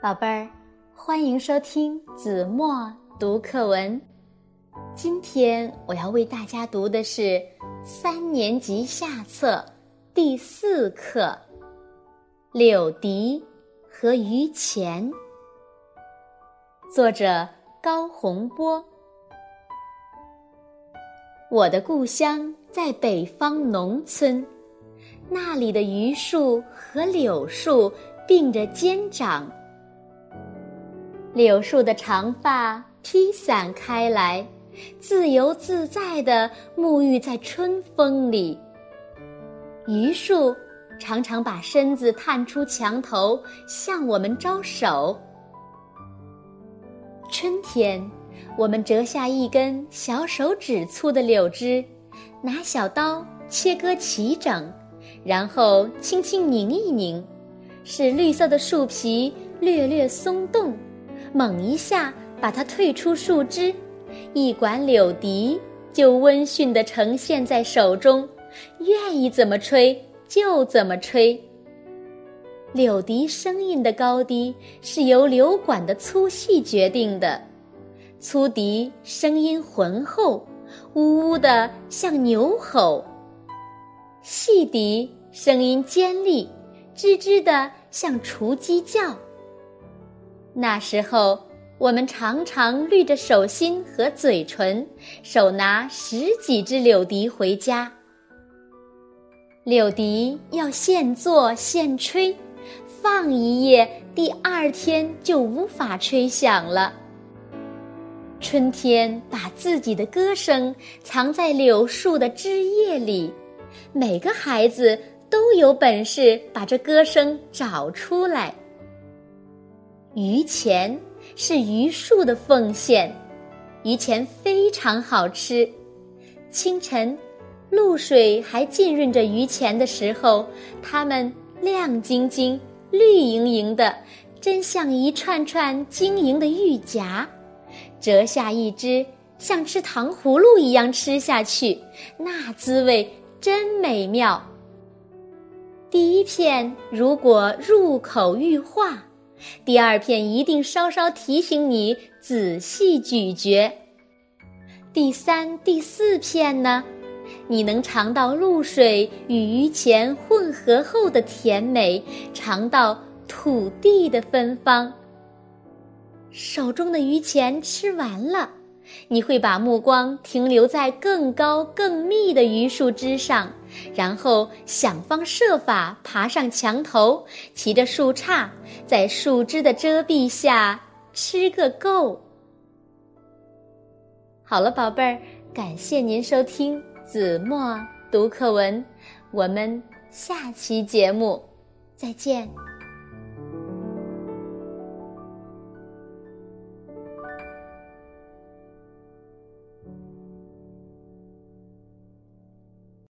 宝贝儿，欢迎收听子墨读课文。今天我要为大家读的是三年级下册第四课《柳笛和榆钱》，作者高洪波。我的故乡在北方农村，那里的榆树和柳树并着肩长。柳树的长发披散开来，自由自在地沐浴在春风里。榆树常常把身子探出墙头，向我们招手。春天，我们折下一根小手指粗的柳枝，拿小刀切割齐整，然后轻轻拧一拧，使绿色的树皮略略松动。猛一下把它退出树枝，一管柳笛就温驯地呈现在手中，愿意怎么吹就怎么吹。柳笛声音的高低是由柳管的粗细决定的，粗笛声音浑厚，呜呜的像牛吼；细笛声音尖利，吱吱的像雏鸡叫。那时候，我们常常绿着手心和嘴唇，手拿十几支柳笛回家。柳笛要现做现吹，放一夜，第二天就无法吹响了。春天把自己的歌声藏在柳树的枝叶里，每个孩子都有本事把这歌声找出来。榆钱是榆树的奉献，榆钱非常好吃。清晨，露水还浸润着榆钱的时候，它们亮晶晶、绿莹莹的，真像一串串晶莹的玉夹。折下一只，像吃糖葫芦一样吃下去，那滋味真美妙。第一片如果入口欲化。第二片一定稍稍提醒你仔细咀嚼。第三、第四片呢？你能尝到露水与榆钱混合后的甜美，尝到土地的芬芳。手中的榆钱吃完了。你会把目光停留在更高更密的榆树枝上，然后想方设法爬上墙头，骑着树杈，在树枝的遮蔽下吃个够。好了，宝贝儿，感谢您收听子墨读课文，我们下期节目再见。